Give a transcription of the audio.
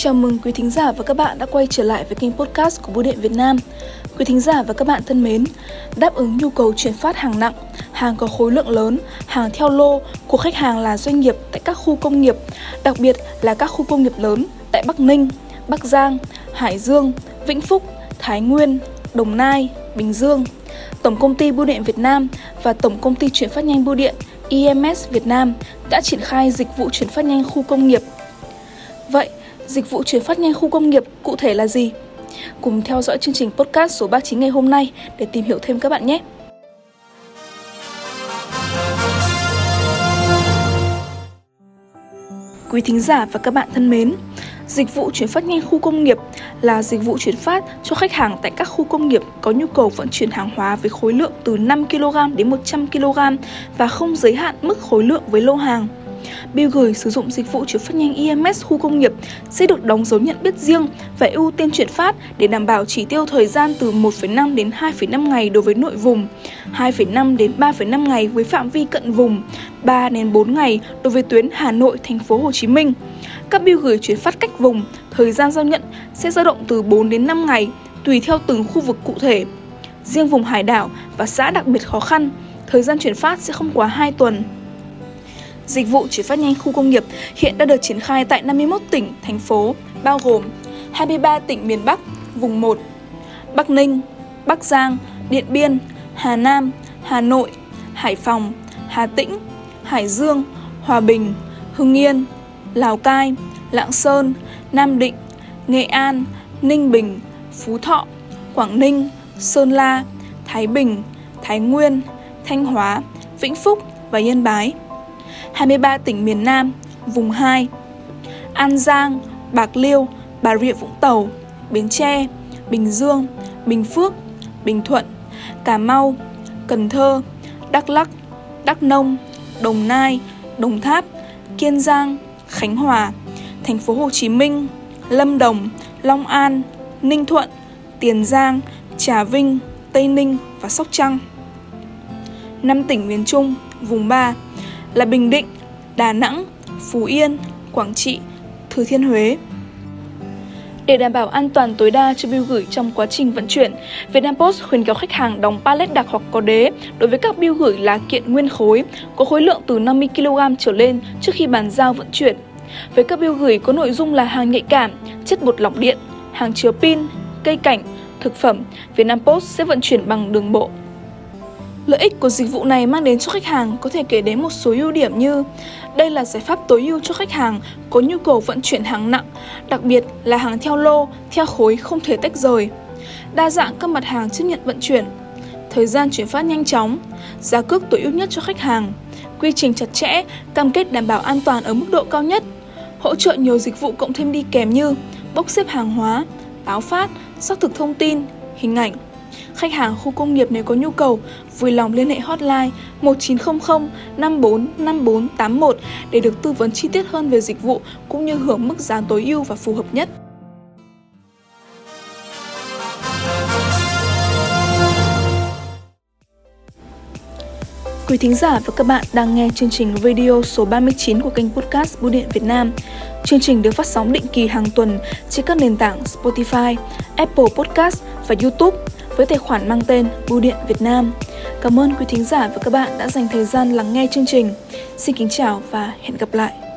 Chào mừng quý thính giả và các bạn đã quay trở lại với kênh podcast của Bưu điện Việt Nam. Quý thính giả và các bạn thân mến, đáp ứng nhu cầu chuyển phát hàng nặng, hàng có khối lượng lớn, hàng theo lô của khách hàng là doanh nghiệp tại các khu công nghiệp, đặc biệt là các khu công nghiệp lớn tại Bắc Ninh, Bắc Giang, Hải Dương, Vĩnh Phúc, Thái Nguyên, Đồng Nai, Bình Dương. Tổng công ty Bưu điện Việt Nam và Tổng công ty chuyển phát nhanh Bưu điện EMS Việt Nam đã triển khai dịch vụ chuyển phát nhanh khu công nghiệp. Vậy, dịch vụ chuyển phát nhanh khu công nghiệp cụ thể là gì? Cùng theo dõi chương trình podcast số 39 ngày hôm nay để tìm hiểu thêm các bạn nhé. Quý thính giả và các bạn thân mến, Dịch vụ chuyển phát nhanh khu công nghiệp là dịch vụ chuyển phát cho khách hàng tại các khu công nghiệp có nhu cầu vận chuyển hàng hóa với khối lượng từ 5 kg đến 100 kg và không giới hạn mức khối lượng với lô hàng. Bill gửi sử dụng dịch vụ chuyển phát nhanh EMS khu công nghiệp sẽ được đóng dấu nhận biết riêng và ưu tiên chuyển phát để đảm bảo chỉ tiêu thời gian từ 1,5 đến 2,5 ngày đối với nội vùng, 2,5 đến 3,5 ngày với phạm vi cận vùng, 3 đến 4 ngày đối với tuyến Hà Nội, thành phố Hồ Chí Minh. Các bill gửi chuyển phát cách vùng, thời gian giao nhận sẽ dao động từ 4 đến 5 ngày, tùy theo từng khu vực cụ thể. Riêng vùng hải đảo và xã đặc biệt khó khăn, thời gian chuyển phát sẽ không quá 2 tuần. Dịch vụ chuyển phát nhanh khu công nghiệp hiện đã được triển khai tại 51 tỉnh, thành phố, bao gồm 23 tỉnh miền Bắc, vùng 1, Bắc Ninh, Bắc Giang, Điện Biên, Hà Nam, Hà Nội, Hải Phòng, Hà Tĩnh, Hải Dương, Hòa Bình, Hưng Yên, Lào Cai, Lạng Sơn, Nam Định, Nghệ An, Ninh Bình, Phú Thọ, Quảng Ninh, Sơn La, Thái Bình, Thái Nguyên, Thanh Hóa, Vĩnh Phúc và Yên Bái. 23 tỉnh miền Nam, vùng 2, An Giang, Bạc Liêu, Bà Rịa Vũng Tàu, Bến Tre, Bình Dương, Bình Phước, Bình Thuận, Cà Mau, Cần Thơ, Đắk lắc, Đắk Nông, Đồng Nai, Đồng Tháp, Kiên Giang, Khánh Hòa, Thành phố Hồ Chí Minh, Lâm Đồng, Long An, Ninh Thuận, Tiền Giang, Trà Vinh, Tây Ninh và Sóc Trăng. Năm tỉnh miền Trung, vùng 3 là Bình Định, Đà Nẵng, Phú Yên, Quảng Trị, Thừa Thiên Huế. Để đảm bảo an toàn tối đa cho bưu gửi trong quá trình vận chuyển, Vietnam Post khuyến cáo khách hàng đóng pallet đặc hoặc có đế đối với các bưu gửi là kiện nguyên khối có khối lượng từ 50 kg trở lên trước khi bàn giao vận chuyển. Với các bưu gửi có nội dung là hàng nhạy cảm, chất bột lỏng điện, hàng chứa pin, cây cảnh, thực phẩm, Vietnam Post sẽ vận chuyển bằng đường bộ. Lợi ích của dịch vụ này mang đến cho khách hàng có thể kể đến một số ưu điểm như đây là giải pháp tối ưu cho khách hàng có nhu cầu vận chuyển hàng nặng, đặc biệt là hàng theo lô, theo khối không thể tách rời. Đa dạng các mặt hàng chấp nhận vận chuyển, thời gian chuyển phát nhanh chóng, giá cước tối ưu nhất cho khách hàng, quy trình chặt chẽ, cam kết đảm bảo an toàn ở mức độ cao nhất, hỗ trợ nhiều dịch vụ cộng thêm đi kèm như bốc xếp hàng hóa, báo phát, xác thực thông tin, hình ảnh. Khách hàng khu công nghiệp nếu có nhu cầu, vui lòng liên hệ hotline 1900 545481 để được tư vấn chi tiết hơn về dịch vụ cũng như hưởng mức giá tối ưu và phù hợp nhất. Quý thính giả và các bạn đang nghe chương trình radio số 39 của kênh podcast Bưu điện Việt Nam. Chương trình được phát sóng định kỳ hàng tuần trên các nền tảng Spotify, Apple Podcast và YouTube với tài khoản mang tên Bưu điện Việt Nam. Cảm ơn quý thính giả và các bạn đã dành thời gian lắng nghe chương trình. Xin kính chào và hẹn gặp lại.